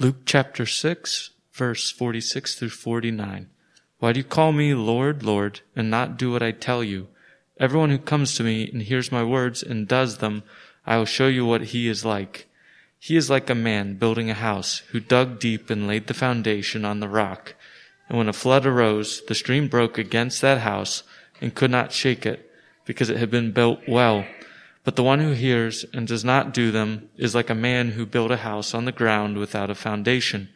Luke chapter 6, verse 46 through 49. Why do you call me Lord, Lord, and not do what I tell you? Everyone who comes to me and hears my words and does them, I will show you what he is like. He is like a man building a house who dug deep and laid the foundation on the rock. And when a flood arose, the stream broke against that house and could not shake it because it had been built well. But the one who hears and does not do them is like a man who built a house on the ground without a foundation.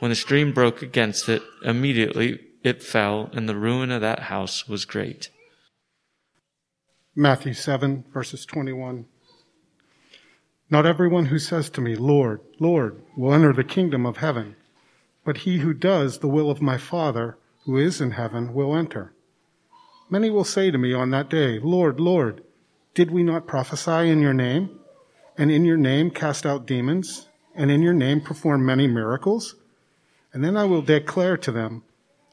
When the stream broke against it, immediately it fell, and the ruin of that house was great. Matthew 7, verses 21. Not everyone who says to me, Lord, Lord, will enter the kingdom of heaven, but he who does the will of my Father who is in heaven will enter. Many will say to me on that day, Lord, Lord, did we not prophesy in your name? And in your name cast out demons? And in your name perform many miracles? And then I will declare to them,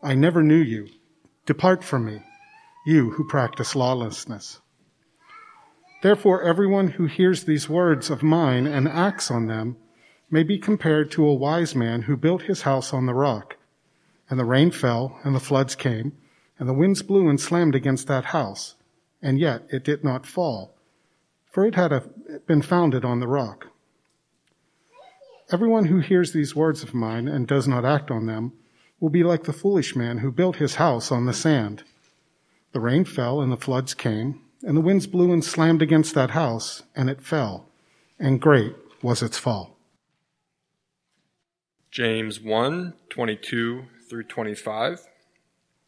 I never knew you. Depart from me, you who practice lawlessness. Therefore, everyone who hears these words of mine and acts on them may be compared to a wise man who built his house on the rock. And the rain fell, and the floods came, and the winds blew and slammed against that house, and yet it did not fall, for it had been founded on the rock. Everyone who hears these words of mine and does not act on them will be like the foolish man who built his house on the sand. The rain fell, and the floods came and the winds blew and slammed against that house, and it fell, and great was its fall. James 1 22 through 25.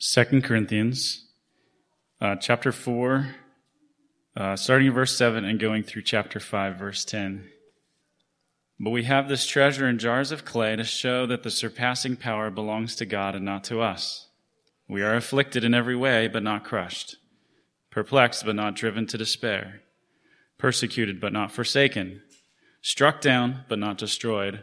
Second Corinthians, uh, chapter 4, uh, starting in verse 7 and going through chapter 5, verse 10. But we have this treasure in jars of clay to show that the surpassing power belongs to God and not to us. We are afflicted in every way, but not crushed, perplexed, but not driven to despair, persecuted, but not forsaken, struck down, but not destroyed,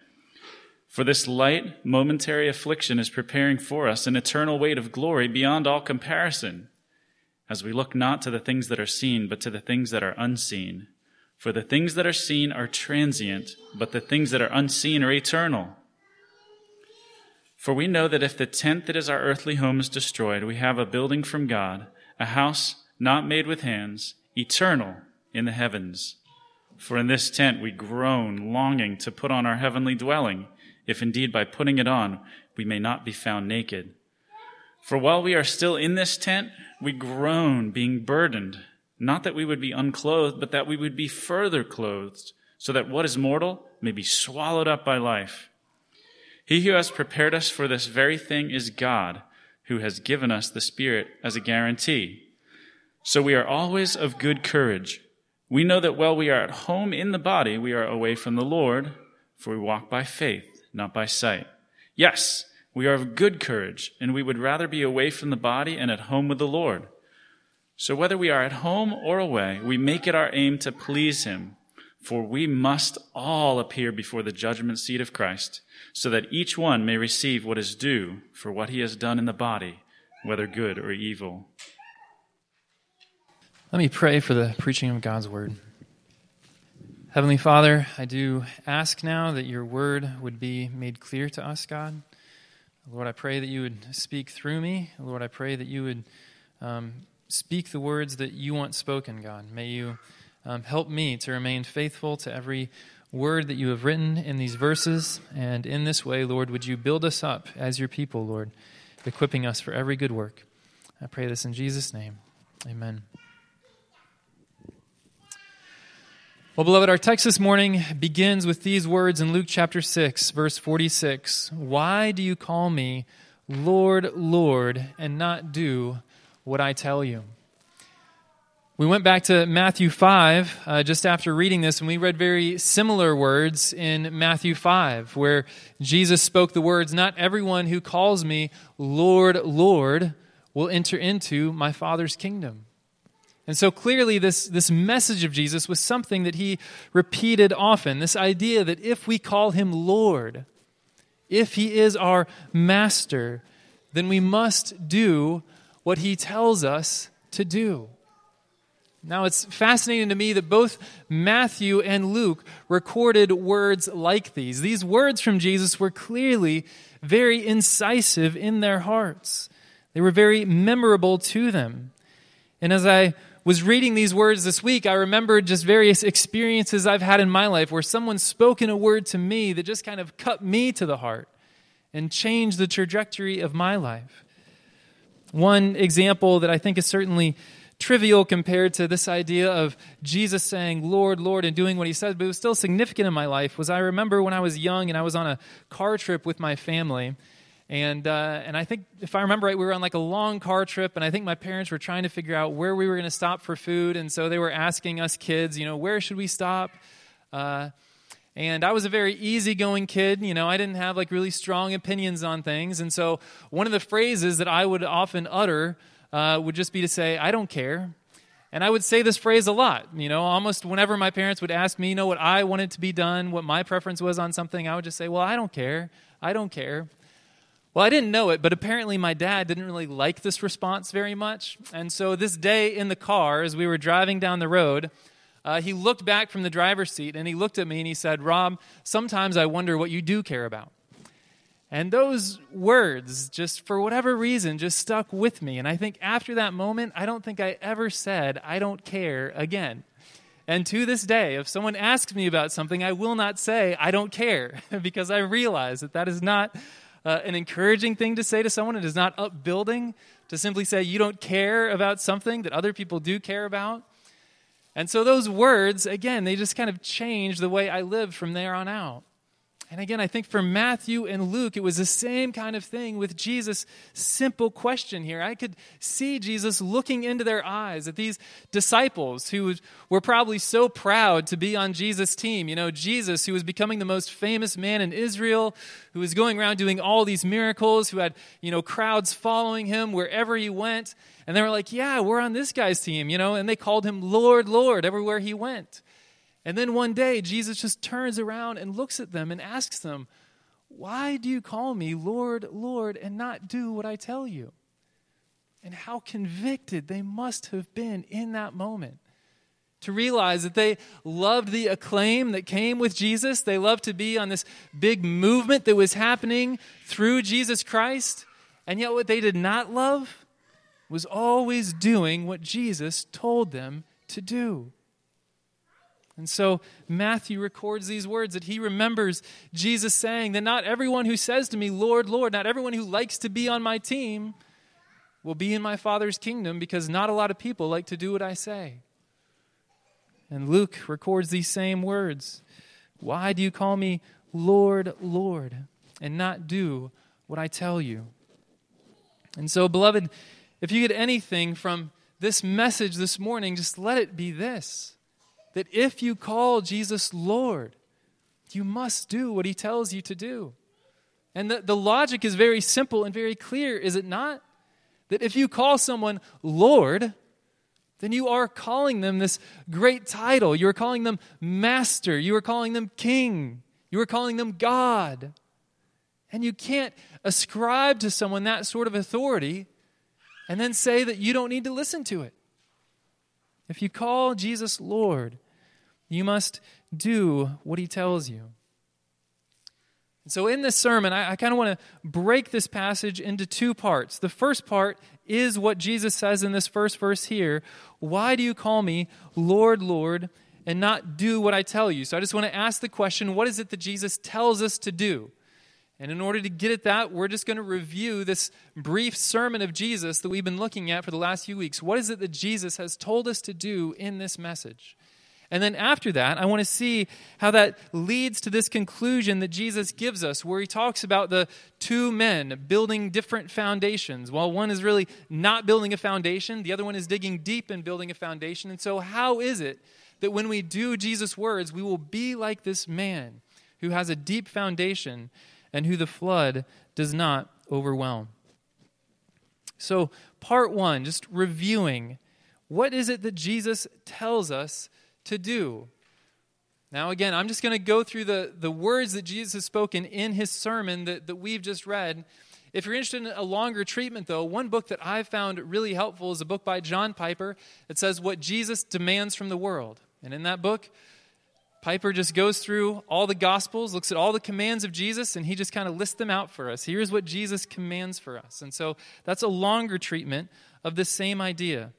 For this light, momentary affliction is preparing for us an eternal weight of glory beyond all comparison, as we look not to the things that are seen, but to the things that are unseen. For the things that are seen are transient, but the things that are unseen are eternal. For we know that if the tent that is our earthly home is destroyed, we have a building from God, a house not made with hands, eternal in the heavens. For in this tent we groan, longing to put on our heavenly dwelling, if indeed by putting it on we may not be found naked. For while we are still in this tent, we groan, being burdened, not that we would be unclothed, but that we would be further clothed, so that what is mortal may be swallowed up by life. He who has prepared us for this very thing is God, who has given us the Spirit as a guarantee. So we are always of good courage. We know that while we are at home in the body, we are away from the Lord, for we walk by faith, not by sight. Yes, we are of good courage, and we would rather be away from the body and at home with the Lord. So whether we are at home or away, we make it our aim to please Him, for we must all appear before the judgment seat of Christ, so that each one may receive what is due for what he has done in the body, whether good or evil. Let me pray for the preaching of God's word. Heavenly Father, I do ask now that your word would be made clear to us, God. Lord, I pray that you would speak through me. Lord, I pray that you would um, speak the words that you want spoken, God. May you um, help me to remain faithful to every word that you have written in these verses. And in this way, Lord, would you build us up as your people, Lord, equipping us for every good work. I pray this in Jesus' name. Amen. Well, beloved, our text this morning begins with these words in Luke chapter 6, verse 46. Why do you call me Lord, Lord, and not do what I tell you? We went back to Matthew 5 uh, just after reading this, and we read very similar words in Matthew 5, where Jesus spoke the words, Not everyone who calls me Lord, Lord will enter into my Father's kingdom. And so clearly, this, this message of Jesus was something that he repeated often this idea that if we call him Lord, if he is our master, then we must do what he tells us to do. Now, it's fascinating to me that both Matthew and Luke recorded words like these. These words from Jesus were clearly very incisive in their hearts, they were very memorable to them. And as I was reading these words this week, I remembered just various experiences I've had in my life where someone's spoken a word to me that just kind of cut me to the heart and changed the trajectory of my life. One example that I think is certainly trivial compared to this idea of Jesus saying, Lord, Lord, and doing what he said, but it was still significant in my life, was I remember when I was young and I was on a car trip with my family. And, uh, and I think, if I remember right, we were on like a long car trip, and I think my parents were trying to figure out where we were going to stop for food. And so they were asking us kids, you know, where should we stop? Uh, and I was a very easygoing kid. You know, I didn't have like really strong opinions on things. And so one of the phrases that I would often utter uh, would just be to say, I don't care. And I would say this phrase a lot, you know, almost whenever my parents would ask me, you know, what I wanted to be done, what my preference was on something, I would just say, well, I don't care. I don't care. Well, I didn't know it, but apparently my dad didn't really like this response very much. And so this day in the car, as we were driving down the road, uh, he looked back from the driver's seat and he looked at me and he said, Rob, sometimes I wonder what you do care about. And those words, just for whatever reason, just stuck with me. And I think after that moment, I don't think I ever said, I don't care again. And to this day, if someone asks me about something, I will not say, I don't care, because I realize that that is not uh, an encouraging thing to say to someone. It is not upbuilding to simply say you don't care about something that other people do care about. And so those words, again, they just kind of change the way I live from there on out. And again, I think for Matthew and Luke, it was the same kind of thing with Jesus' simple question here. I could see Jesus looking into their eyes at these disciples who were probably so proud to be on Jesus' team. You know, Jesus, who was becoming the most famous man in Israel, who was going around doing all these miracles, who had, you know, crowds following him wherever he went. And they were like, yeah, we're on this guy's team, you know, and they called him Lord, Lord everywhere he went. And then one day, Jesus just turns around and looks at them and asks them, Why do you call me Lord, Lord, and not do what I tell you? And how convicted they must have been in that moment to realize that they loved the acclaim that came with Jesus. They loved to be on this big movement that was happening through Jesus Christ. And yet, what they did not love was always doing what Jesus told them to do. And so Matthew records these words that he remembers Jesus saying that not everyone who says to me, Lord, Lord, not everyone who likes to be on my team will be in my Father's kingdom because not a lot of people like to do what I say. And Luke records these same words Why do you call me Lord, Lord, and not do what I tell you? And so, beloved, if you get anything from this message this morning, just let it be this that if you call Jesus Lord, you must do what he tells you to do. And the, the logic is very simple and very clear, is it not? That if you call someone Lord, then you are calling them this great title. You are calling them master. You are calling them king. You are calling them God. And you can't ascribe to someone that sort of authority and then say that you don't need to listen to it. If you call Jesus Lord, you must do what he tells you. And So, in this sermon, I, I kind of want to break this passage into two parts. The first part is what Jesus says in this first verse here Why do you call me Lord, Lord, and not do what I tell you? So, I just want to ask the question what is it that Jesus tells us to do? And in order to get at that, we're just going to review this brief sermon of Jesus that we've been looking at for the last few weeks. What is it that Jesus has told us to do in this message? And then after that, I want to see how that leads to this conclusion that Jesus gives us, where he talks about the two men building different foundations. While one is really not building a foundation, the other one is digging deep and building a foundation. And so, how is it that when we do Jesus' words, we will be like this man who has a deep foundation and who the flood does not overwhelm? So, part one, just reviewing what is it that Jesus tells us to do. Now, again, I'm just going to go through the, the words that Jesus has spoken in his sermon that, that we've just read. If you're interested in a longer treatment, though, one book that I've found really helpful is a book by John Piper that says what Jesus demands from the world. And in that book, Piper just goes through all the Gospels, looks at all the commands of Jesus, and he just kind of lists them out for us. Here's what Jesus commands for us. And so that's a longer treatment of the same idea.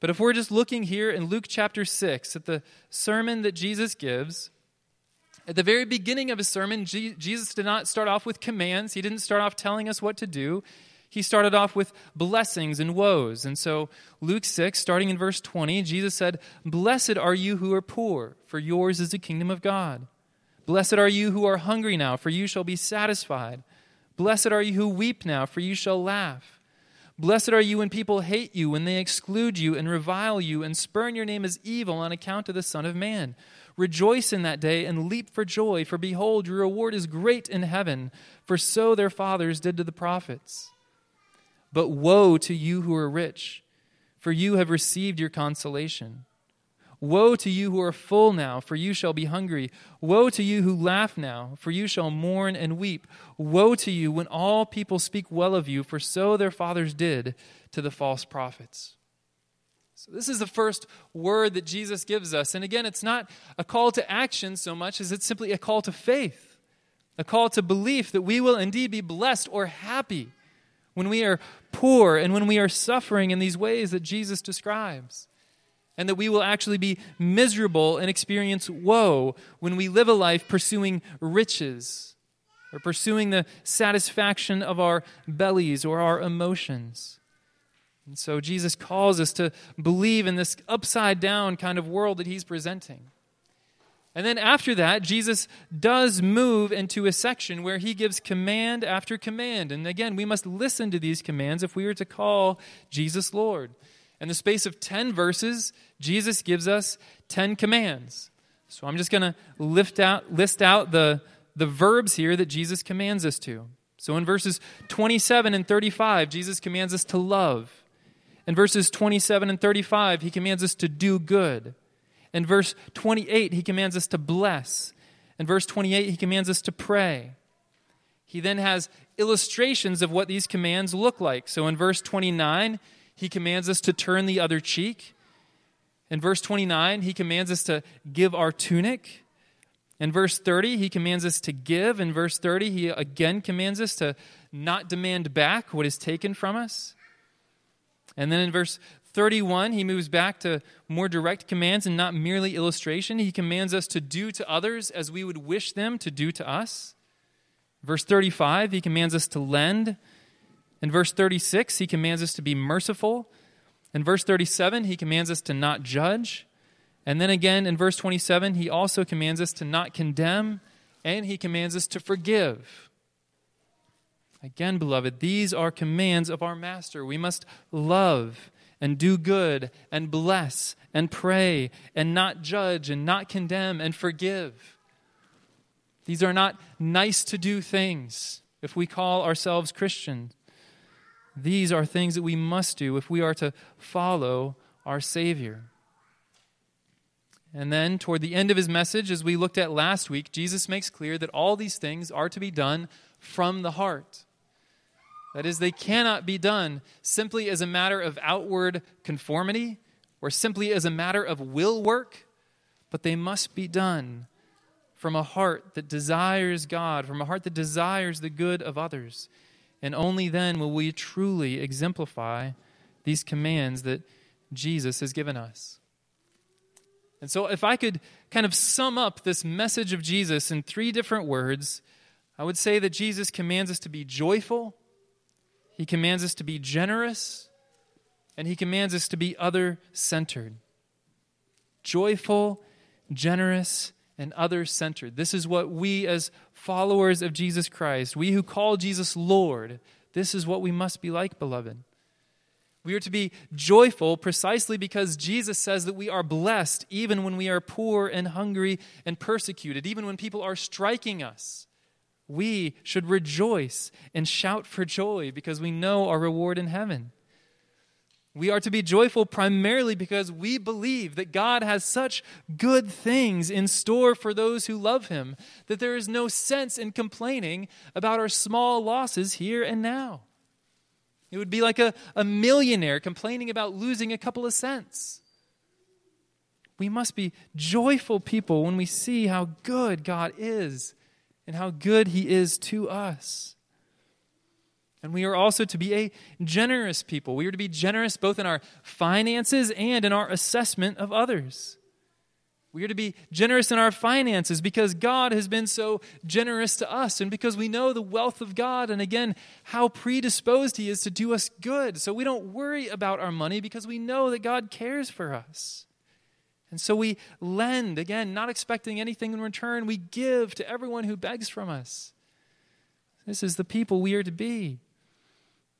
But if we're just looking here in Luke chapter 6 at the sermon that Jesus gives, at the very beginning of his sermon, Jesus did not start off with commands. He didn't start off telling us what to do. He started off with blessings and woes. And so, Luke 6, starting in verse 20, Jesus said, Blessed are you who are poor, for yours is the kingdom of God. Blessed are you who are hungry now, for you shall be satisfied. Blessed are you who weep now, for you shall laugh. Blessed are you when people hate you, when they exclude you and revile you and spurn your name as evil on account of the Son of Man. Rejoice in that day and leap for joy, for behold, your reward is great in heaven, for so their fathers did to the prophets. But woe to you who are rich, for you have received your consolation. Woe to you who are full now, for you shall be hungry. Woe to you who laugh now, for you shall mourn and weep. Woe to you when all people speak well of you, for so their fathers did to the false prophets. So, this is the first word that Jesus gives us. And again, it's not a call to action so much as it's simply a call to faith, a call to belief that we will indeed be blessed or happy when we are poor and when we are suffering in these ways that Jesus describes and that we will actually be miserable and experience woe when we live a life pursuing riches or pursuing the satisfaction of our bellies or our emotions. And so Jesus calls us to believe in this upside down kind of world that he's presenting. And then after that, Jesus does move into a section where he gives command after command. And again, we must listen to these commands if we are to call Jesus Lord. In the space of 10 verses, Jesus gives us 10 commands. So I'm just going to lift out list out the the verbs here that Jesus commands us to. So in verses 27 and 35, Jesus commands us to love. In verses 27 and 35, he commands us to do good. In verse 28, he commands us to bless. In verse 28, he commands us to pray. He then has illustrations of what these commands look like. So in verse 29, he commands us to turn the other cheek. In verse 29, he commands us to give our tunic. In verse 30, he commands us to give. In verse 30, he again commands us to not demand back what is taken from us. And then in verse 31, he moves back to more direct commands and not merely illustration. He commands us to do to others as we would wish them to do to us. Verse 35, he commands us to lend. In verse 36, he commands us to be merciful. In verse 37, he commands us to not judge. And then again in verse 27, he also commands us to not condemn, and he commands us to forgive. Again, beloved, these are commands of our Master. We must love and do good and bless and pray and not judge and not condemn and forgive. These are not nice to do things if we call ourselves Christians. These are things that we must do if we are to follow our Savior. And then, toward the end of his message, as we looked at last week, Jesus makes clear that all these things are to be done from the heart. That is, they cannot be done simply as a matter of outward conformity or simply as a matter of will work, but they must be done from a heart that desires God, from a heart that desires the good of others. And only then will we truly exemplify these commands that Jesus has given us. And so, if I could kind of sum up this message of Jesus in three different words, I would say that Jesus commands us to be joyful, he commands us to be generous, and he commands us to be other centered. Joyful, generous, and other centered. This is what we, as followers of Jesus Christ, we who call Jesus Lord, this is what we must be like, beloved. We are to be joyful precisely because Jesus says that we are blessed even when we are poor and hungry and persecuted, even when people are striking us. We should rejoice and shout for joy because we know our reward in heaven. We are to be joyful primarily because we believe that God has such good things in store for those who love Him that there is no sense in complaining about our small losses here and now. It would be like a, a millionaire complaining about losing a couple of cents. We must be joyful people when we see how good God is and how good He is to us. And we are also to be a generous people. We are to be generous both in our finances and in our assessment of others. We are to be generous in our finances because God has been so generous to us and because we know the wealth of God and again, how predisposed He is to do us good. So we don't worry about our money because we know that God cares for us. And so we lend, again, not expecting anything in return. We give to everyone who begs from us. This is the people we are to be.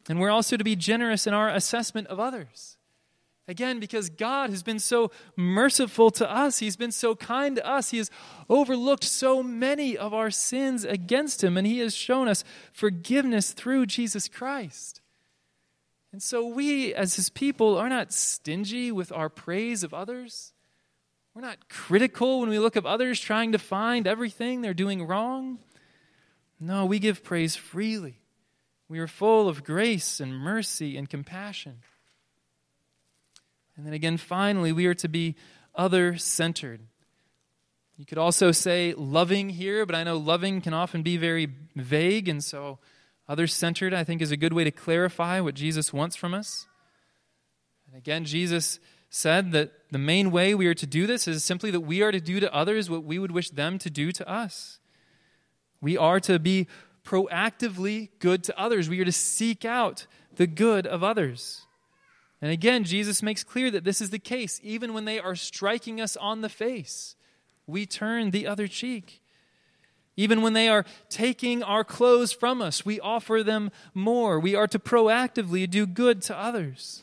And we're also to be generous in our assessment of others. Again, because God has been so merciful to us, He's been so kind to us, He has overlooked so many of our sins against Him, and He has shown us forgiveness through Jesus Christ. And so we, as His people, are not stingy with our praise of others. We're not critical when we look at others trying to find everything they're doing wrong. No, we give praise freely. We are full of grace and mercy and compassion. And then again, finally, we are to be other centered. You could also say loving here, but I know loving can often be very vague, and so other centered, I think, is a good way to clarify what Jesus wants from us. And again, Jesus said that the main way we are to do this is simply that we are to do to others what we would wish them to do to us. We are to be proactively good to others, we are to seek out the good of others. And again, Jesus makes clear that this is the case. Even when they are striking us on the face, we turn the other cheek. Even when they are taking our clothes from us, we offer them more. We are to proactively do good to others.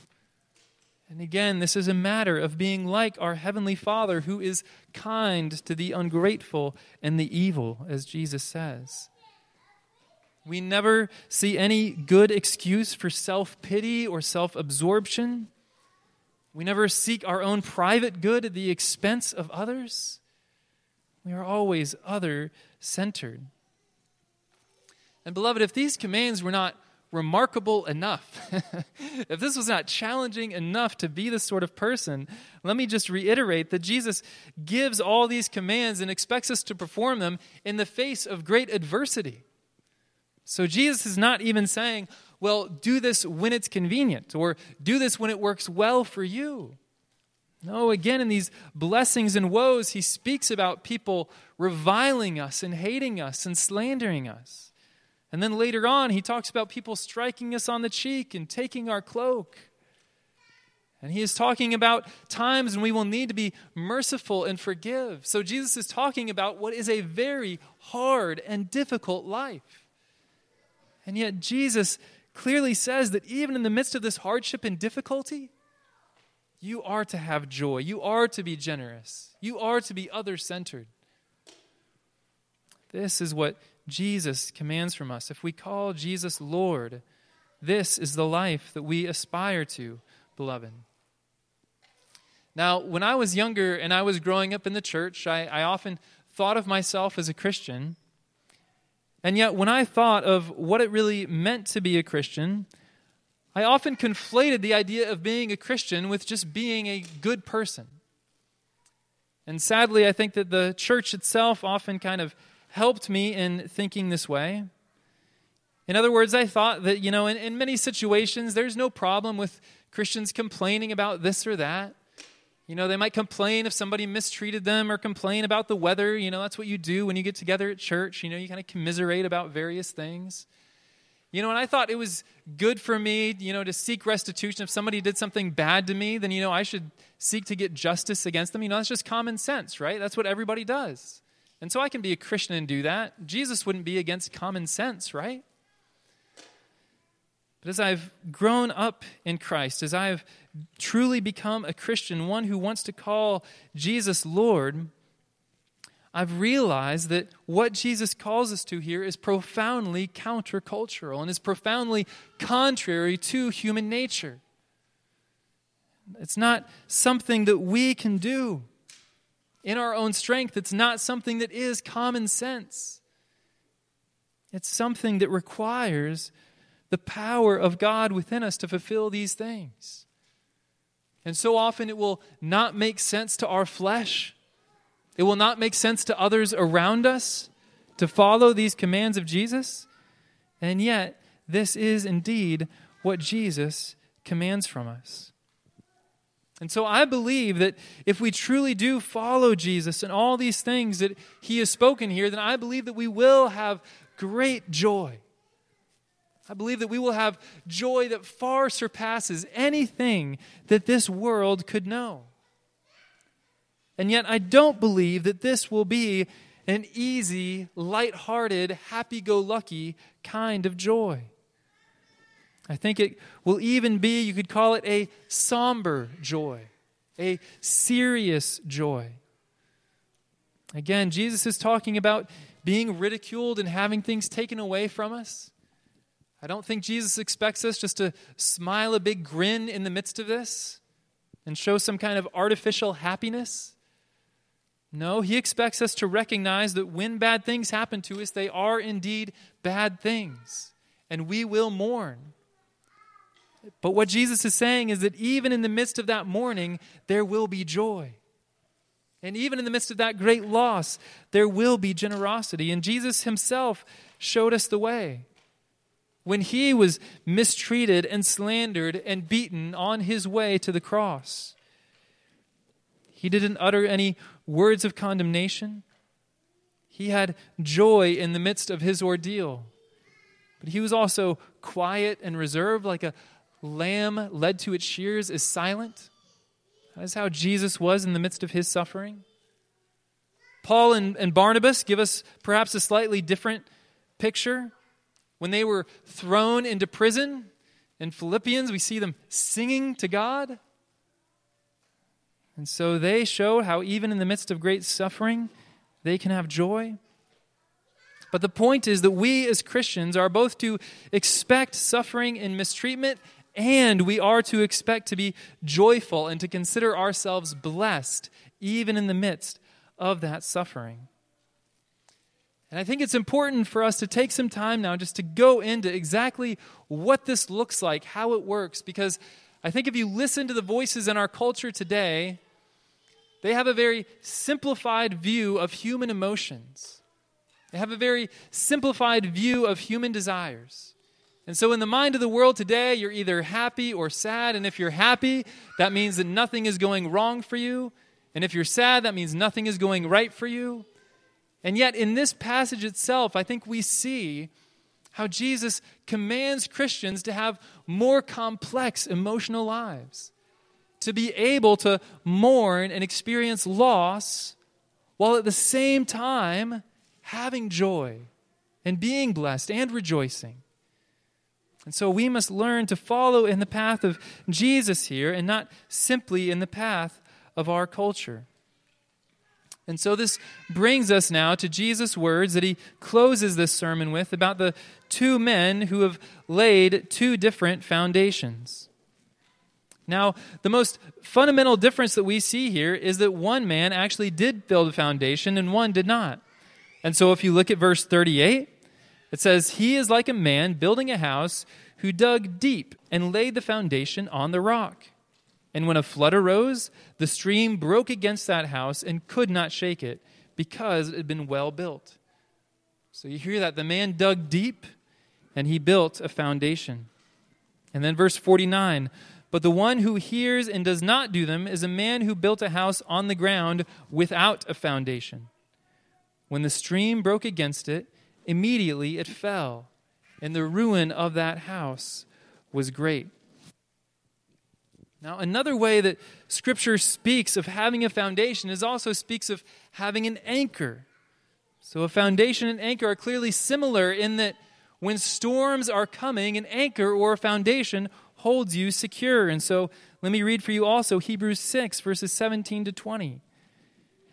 And again, this is a matter of being like our Heavenly Father who is kind to the ungrateful and the evil, as Jesus says. We never see any good excuse for self pity or self absorption. We never seek our own private good at the expense of others. We are always other centered. And, beloved, if these commands were not remarkable enough, if this was not challenging enough to be this sort of person, let me just reiterate that Jesus gives all these commands and expects us to perform them in the face of great adversity. So Jesus is not even saying, well, do this when it's convenient or do this when it works well for you. No, again, in these blessings and woes, he speaks about people reviling us and hating us and slandering us. And then later on, he talks about people striking us on the cheek and taking our cloak. And he is talking about times when we will need to be merciful and forgive. So Jesus is talking about what is a very hard and difficult life. And yet, Jesus clearly says that even in the midst of this hardship and difficulty, you are to have joy. You are to be generous. You are to be other centered. This is what Jesus commands from us. If we call Jesus Lord, this is the life that we aspire to, beloved. Now, when I was younger and I was growing up in the church, I, I often thought of myself as a Christian. And yet, when I thought of what it really meant to be a Christian, I often conflated the idea of being a Christian with just being a good person. And sadly, I think that the church itself often kind of helped me in thinking this way. In other words, I thought that, you know, in, in many situations, there's no problem with Christians complaining about this or that. You know, they might complain if somebody mistreated them or complain about the weather. You know, that's what you do when you get together at church. You know, you kind of commiserate about various things. You know, and I thought it was good for me, you know, to seek restitution. If somebody did something bad to me, then, you know, I should seek to get justice against them. You know, that's just common sense, right? That's what everybody does. And so I can be a Christian and do that. Jesus wouldn't be against common sense, right? But as I've grown up in Christ, as I've truly become a Christian, one who wants to call Jesus Lord, I've realized that what Jesus calls us to here is profoundly countercultural and is profoundly contrary to human nature. It's not something that we can do in our own strength, it's not something that is common sense. It's something that requires the power of God within us to fulfill these things. And so often it will not make sense to our flesh. It will not make sense to others around us to follow these commands of Jesus. And yet, this is indeed what Jesus commands from us. And so I believe that if we truly do follow Jesus and all these things that he has spoken here, then I believe that we will have great joy. I believe that we will have joy that far surpasses anything that this world could know. And yet, I don't believe that this will be an easy, light-hearted, happy-go-lucky kind of joy. I think it will even be, you could call it a somber joy, a serious joy. Again, Jesus is talking about being ridiculed and having things taken away from us. I don't think Jesus expects us just to smile a big grin in the midst of this and show some kind of artificial happiness. No, he expects us to recognize that when bad things happen to us, they are indeed bad things, and we will mourn. But what Jesus is saying is that even in the midst of that mourning, there will be joy. And even in the midst of that great loss, there will be generosity. And Jesus himself showed us the way. When he was mistreated and slandered and beaten on his way to the cross, he didn't utter any words of condemnation. He had joy in the midst of his ordeal. But he was also quiet and reserved, like a lamb led to its shears is silent. That is how Jesus was in the midst of his suffering. Paul and, and Barnabas give us perhaps a slightly different picture. When they were thrown into prison in Philippians, we see them singing to God. And so they showed how, even in the midst of great suffering, they can have joy. But the point is that we as Christians are both to expect suffering and mistreatment, and we are to expect to be joyful and to consider ourselves blessed, even in the midst of that suffering. And I think it's important for us to take some time now just to go into exactly what this looks like, how it works, because I think if you listen to the voices in our culture today, they have a very simplified view of human emotions. They have a very simplified view of human desires. And so, in the mind of the world today, you're either happy or sad. And if you're happy, that means that nothing is going wrong for you. And if you're sad, that means nothing is going right for you. And yet, in this passage itself, I think we see how Jesus commands Christians to have more complex emotional lives to be able to mourn and experience loss while at the same time having joy and being blessed and rejoicing. And so we must learn to follow in the path of Jesus here and not simply in the path of our culture. And so this brings us now to Jesus' words that he closes this sermon with about the two men who have laid two different foundations. Now, the most fundamental difference that we see here is that one man actually did build a foundation and one did not. And so if you look at verse 38, it says, He is like a man building a house who dug deep and laid the foundation on the rock. And when a flood arose, the stream broke against that house and could not shake it, because it had been well built. So you hear that. The man dug deep and he built a foundation. And then verse 49 But the one who hears and does not do them is a man who built a house on the ground without a foundation. When the stream broke against it, immediately it fell, and the ruin of that house was great. Now, another way that Scripture speaks of having a foundation is also speaks of having an anchor. So, a foundation and anchor are clearly similar in that when storms are coming, an anchor or a foundation holds you secure. And so, let me read for you also Hebrews 6, verses 17 to 20.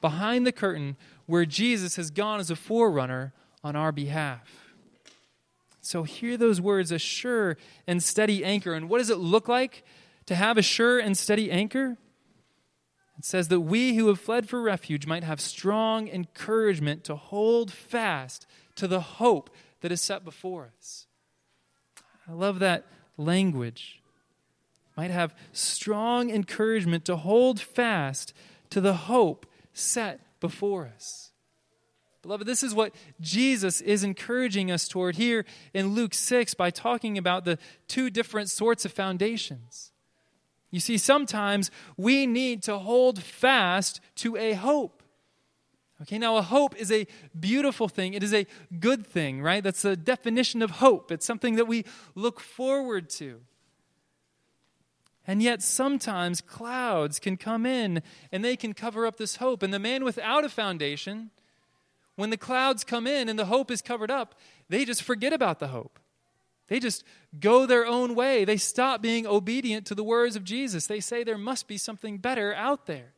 behind the curtain where Jesus has gone as a forerunner on our behalf. So hear those words, a sure and steady anchor. And what does it look like to have a sure and steady anchor? It says that we who have fled for refuge might have strong encouragement to hold fast to the hope that is set before us. I love that language. Might have strong encouragement to hold fast to the hope set before us. Beloved, this is what Jesus is encouraging us toward here in Luke 6 by talking about the two different sorts of foundations. You see, sometimes we need to hold fast to a hope. Okay, now a hope is a beautiful thing. It is a good thing, right? That's the definition of hope. It's something that we look forward to. And yet, sometimes clouds can come in and they can cover up this hope. And the man without a foundation, when the clouds come in and the hope is covered up, they just forget about the hope. They just go their own way. They stop being obedient to the words of Jesus. They say there must be something better out there.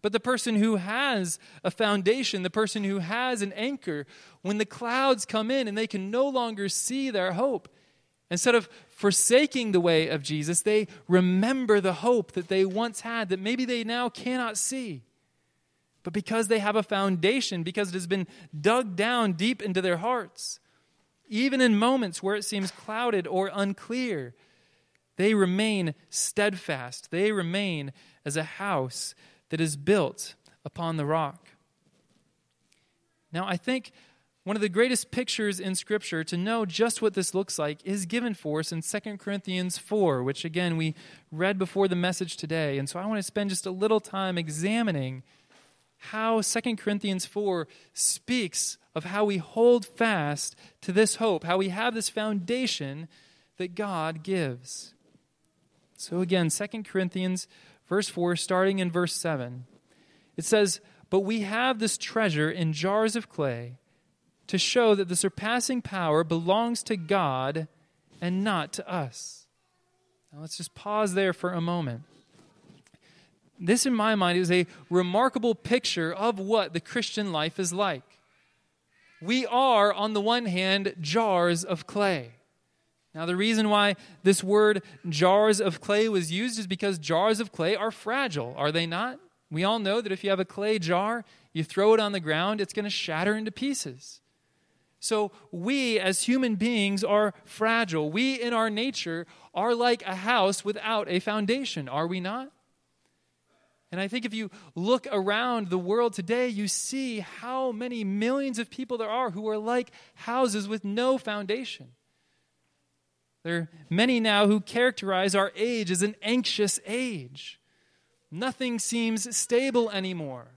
But the person who has a foundation, the person who has an anchor, when the clouds come in and they can no longer see their hope, instead of forsaking the way of Jesus, they remember the hope that they once had that maybe they now cannot see. But because they have a foundation, because it has been dug down deep into their hearts, even in moments where it seems clouded or unclear, they remain steadfast. They remain as a house that is built upon the rock. Now, I think one of the greatest pictures in Scripture to know just what this looks like is given for us in 2 Corinthians 4, which again we read before the message today. And so I want to spend just a little time examining how 2 Corinthians 4 speaks of how we hold fast to this hope, how we have this foundation that God gives. So again, 2 Corinthians verse 4 starting in verse 7. It says, "But we have this treasure in jars of clay to show that the surpassing power belongs to God and not to us." Now let's just pause there for a moment. This, in my mind, is a remarkable picture of what the Christian life is like we are, on the one hand, jars of clay. Now, the reason why this word jars of clay was used is because jars of clay are fragile, are they not? We all know that if you have a clay jar, you throw it on the ground, it's going to shatter into pieces. So, we as human beings are fragile. We in our nature are like a house without a foundation, are we not? And I think if you look around the world today, you see how many millions of people there are who are like houses with no foundation. There are many now who characterize our age as an anxious age. Nothing seems stable anymore.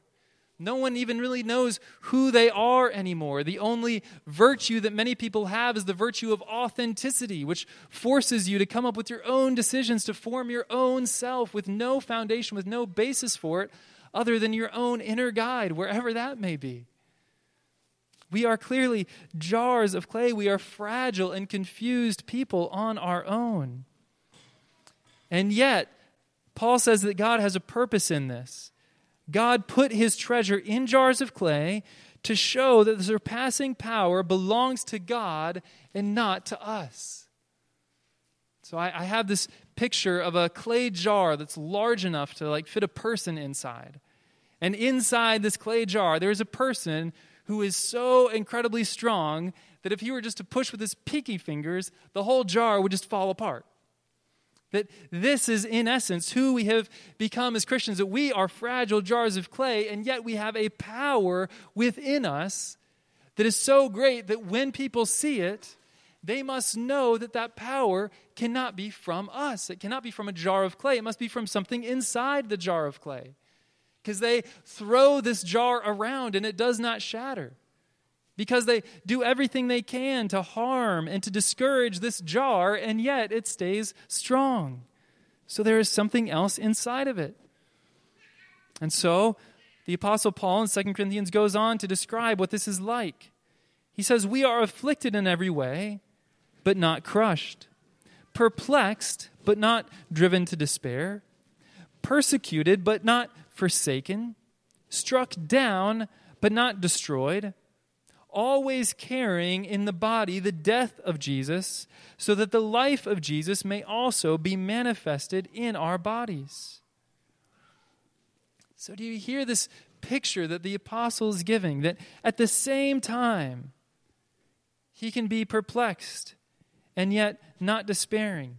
No one even really knows who they are anymore. The only virtue that many people have is the virtue of authenticity, which forces you to come up with your own decisions, to form your own self with no foundation, with no basis for it, other than your own inner guide, wherever that may be. We are clearly jars of clay. We are fragile and confused people on our own. And yet, Paul says that God has a purpose in this. God put his treasure in jars of clay to show that the surpassing power belongs to God and not to us. So I, I, have this picture of a clay jar that's large enough to like fit a person inside. And inside this clay jar, there's a person who is so incredibly strong that if he were just to push with his pinky fingers, the whole jar would just fall apart. That this is, in essence, who we have become as Christians, that we are fragile jars of clay, and yet we have a power within us that is so great that when people see it, they must know that that power cannot be from us. It cannot be from a jar of clay. It must be from something inside the jar of clay. Because they throw this jar around and it does not shatter because they do everything they can to harm and to discourage this jar, and yet it stays strong. So there is something else inside of it. And so the Apostle Paul in 2 Corinthians goes on to describe what this is like. He says, We are afflicted in every way, but not crushed, perplexed, but not driven to despair, persecuted, but not forsaken, struck down, but not destroyed always carrying in the body the death of Jesus, so that the life of Jesus may also be manifested in our bodies. So, do you hear this picture that the apostle is giving? That at the same time, he can be perplexed and yet not despairing.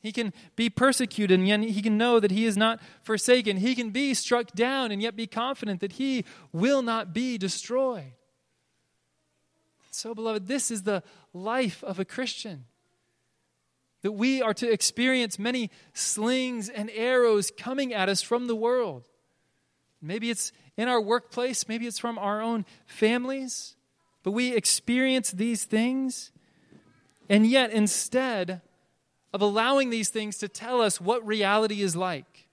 He can be persecuted and yet he can know that he is not forsaken. He can be struck down and yet be confident that he will not be destroyed. So, beloved, this is the life of a Christian. That we are to experience many slings and arrows coming at us from the world. Maybe it's in our workplace, maybe it's from our own families, but we experience these things. And yet, instead of allowing these things to tell us what reality is like,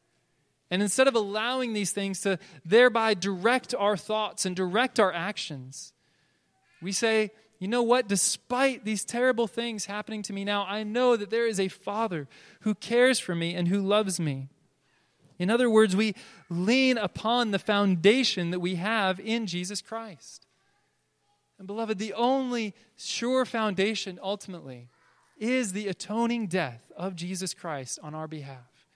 and instead of allowing these things to thereby direct our thoughts and direct our actions, we say, you know what? Despite these terrible things happening to me now, I know that there is a Father who cares for me and who loves me. In other words, we lean upon the foundation that we have in Jesus Christ. And, beloved, the only sure foundation ultimately is the atoning death of Jesus Christ on our behalf.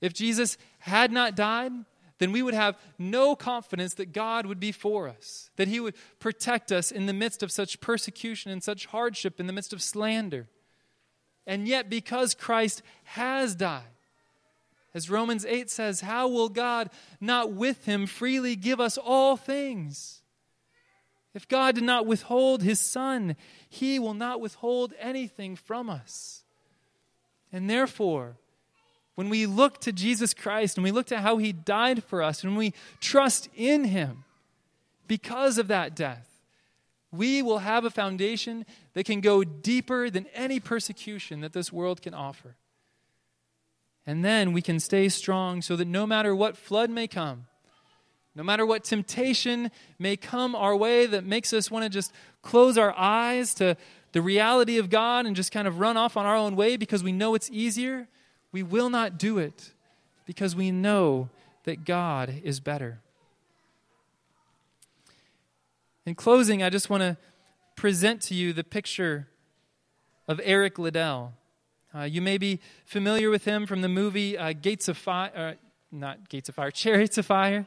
If Jesus had not died, then we would have no confidence that God would be for us, that He would protect us in the midst of such persecution and such hardship, in the midst of slander. And yet, because Christ has died, as Romans 8 says, how will God not with Him freely give us all things? If God did not withhold His Son, He will not withhold anything from us. And therefore, when we look to Jesus Christ and we look to how he died for us and we trust in him because of that death, we will have a foundation that can go deeper than any persecution that this world can offer. And then we can stay strong so that no matter what flood may come, no matter what temptation may come our way that makes us want to just close our eyes to the reality of God and just kind of run off on our own way because we know it's easier, we will not do it because we know that God is better. In closing, I just want to present to you the picture of Eric Liddell. Uh, you may be familiar with him from the movie uh, Gates of Fire, uh, not Gates of Fire, Chariots of Fire.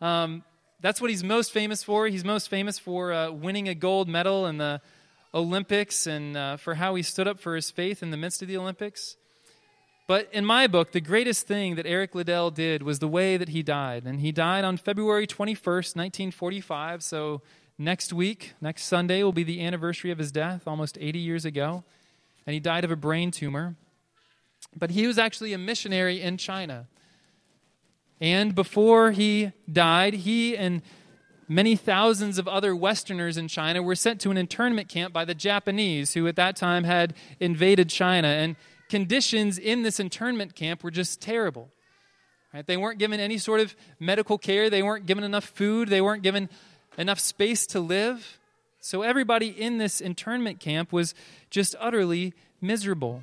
Um, that's what he's most famous for. He's most famous for uh, winning a gold medal in the Olympics and uh, for how he stood up for his faith in the midst of the Olympics. But in my book, the greatest thing that Eric Liddell did was the way that he died. And he died on February 21st, 1945. So next week, next Sunday, will be the anniversary of his death, almost 80 years ago. And he died of a brain tumor. But he was actually a missionary in China. And before he died, he and many thousands of other Westerners in China were sent to an internment camp by the Japanese, who at that time had invaded China. And conditions in this internment camp were just terrible. Right? They weren't given any sort of medical care, they weren't given enough food, they weren't given enough space to live. So everybody in this internment camp was just utterly miserable.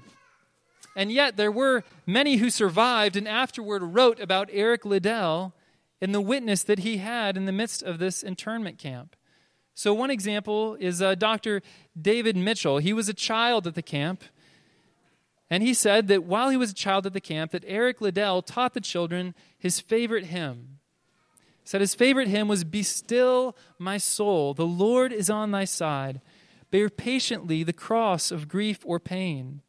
And yet, there were many who survived and afterward wrote about Eric Liddell and the witness that he had in the midst of this internment camp. So, one example is uh, Dr. David Mitchell. He was a child at the camp, and he said that while he was a child at the camp, that Eric Liddell taught the children his favorite hymn. He said his favorite hymn was Be still, my soul, the Lord is on thy side. Bear patiently the cross of grief or pain.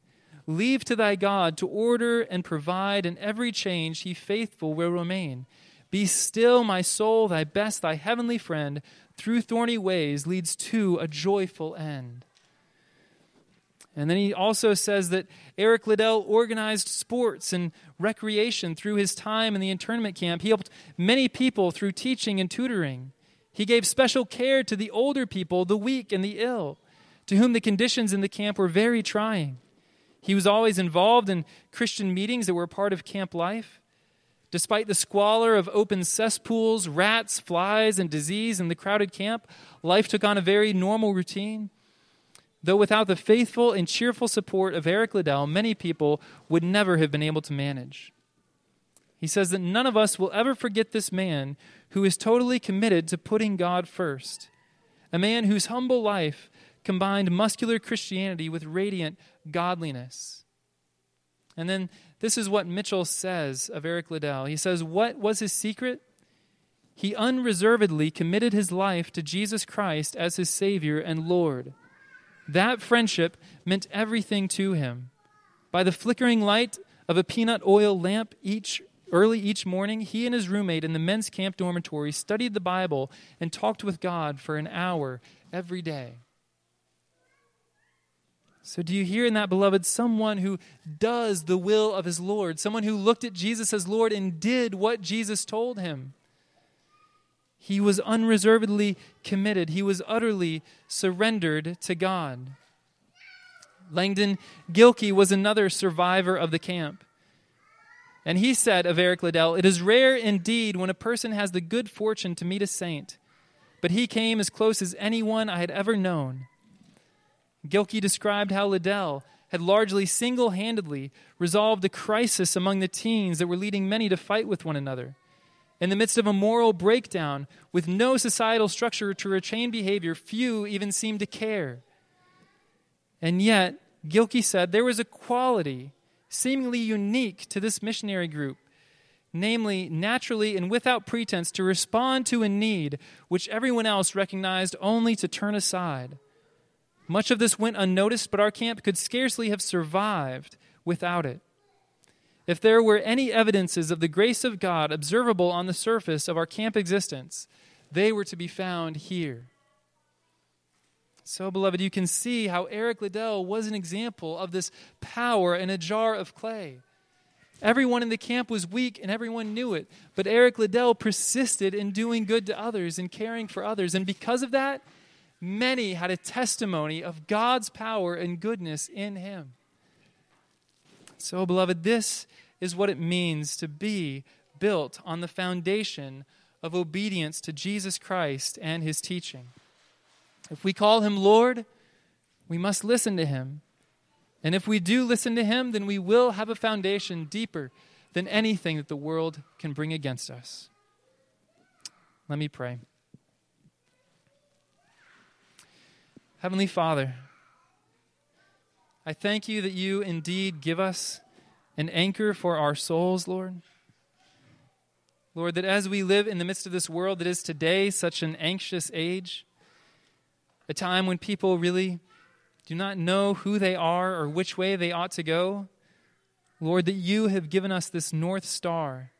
Leave to thy God to order and provide, and every change he faithful will remain. Be still, my soul, thy best, thy heavenly friend, through thorny ways leads to a joyful end. And then he also says that Eric Liddell organized sports and recreation through his time in the internment camp. He helped many people through teaching and tutoring. He gave special care to the older people, the weak, and the ill, to whom the conditions in the camp were very trying. He was always involved in Christian meetings that were part of camp life. Despite the squalor of open cesspools, rats, flies, and disease in the crowded camp, life took on a very normal routine. Though without the faithful and cheerful support of Eric Liddell, many people would never have been able to manage. He says that none of us will ever forget this man who is totally committed to putting God first, a man whose humble life combined muscular Christianity with radiant godliness. And then this is what Mitchell says of Eric Liddell. He says, What was his secret? He unreservedly committed his life to Jesus Christ as his Savior and Lord. That friendship meant everything to him. By the flickering light of a peanut oil lamp each early each morning, he and his roommate in the men's camp dormitory studied the Bible and talked with God for an hour every day. So, do you hear in that, beloved, someone who does the will of his Lord, someone who looked at Jesus as Lord and did what Jesus told him? He was unreservedly committed, he was utterly surrendered to God. Langdon Gilkey was another survivor of the camp. And he said of Eric Liddell, It is rare indeed when a person has the good fortune to meet a saint, but he came as close as anyone I had ever known. Gilkey described how Liddell had largely single handedly resolved a crisis among the teens that were leading many to fight with one another. In the midst of a moral breakdown, with no societal structure to retain behavior, few even seemed to care. And yet, Gilkey said there was a quality seemingly unique to this missionary group, namely, naturally and without pretense, to respond to a need which everyone else recognized only to turn aside. Much of this went unnoticed, but our camp could scarcely have survived without it. If there were any evidences of the grace of God observable on the surface of our camp existence, they were to be found here. So, beloved, you can see how Eric Liddell was an example of this power in a jar of clay. Everyone in the camp was weak and everyone knew it, but Eric Liddell persisted in doing good to others and caring for others. And because of that, many had a testimony of God's power and goodness in him. So, beloved, this is what it means to be built on the foundation of obedience to Jesus Christ and his teaching. If we call him Lord, we must listen to him. And if we do listen to him, then we will have a foundation deeper than anything that the world can bring against us. Let me pray. Heavenly Father, I thank you that you indeed give us an anchor for our souls, Lord. Lord, that as we live in the midst of this world that is today such an anxious age, a time when people really do not know who they are or which way they ought to go, Lord, that you have given us this north star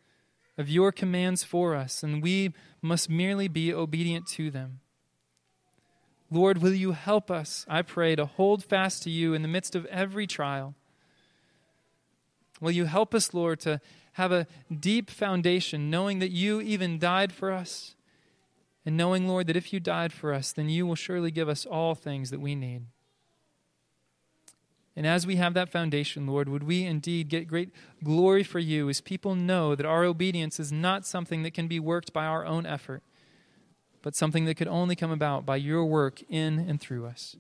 of your commands for us, and we must merely be obedient to them. Lord, will you help us, I pray, to hold fast to you in the midst of every trial? Will you help us, Lord, to have a deep foundation, knowing that you even died for us, and knowing, Lord, that if you died for us, then you will surely give us all things that we need. And as we have that foundation, Lord, would we indeed get great glory for you as people know that our obedience is not something that can be worked by our own effort but something that could only come about by your work in and through us.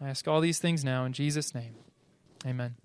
I ask all these things now in Jesus' name. Amen.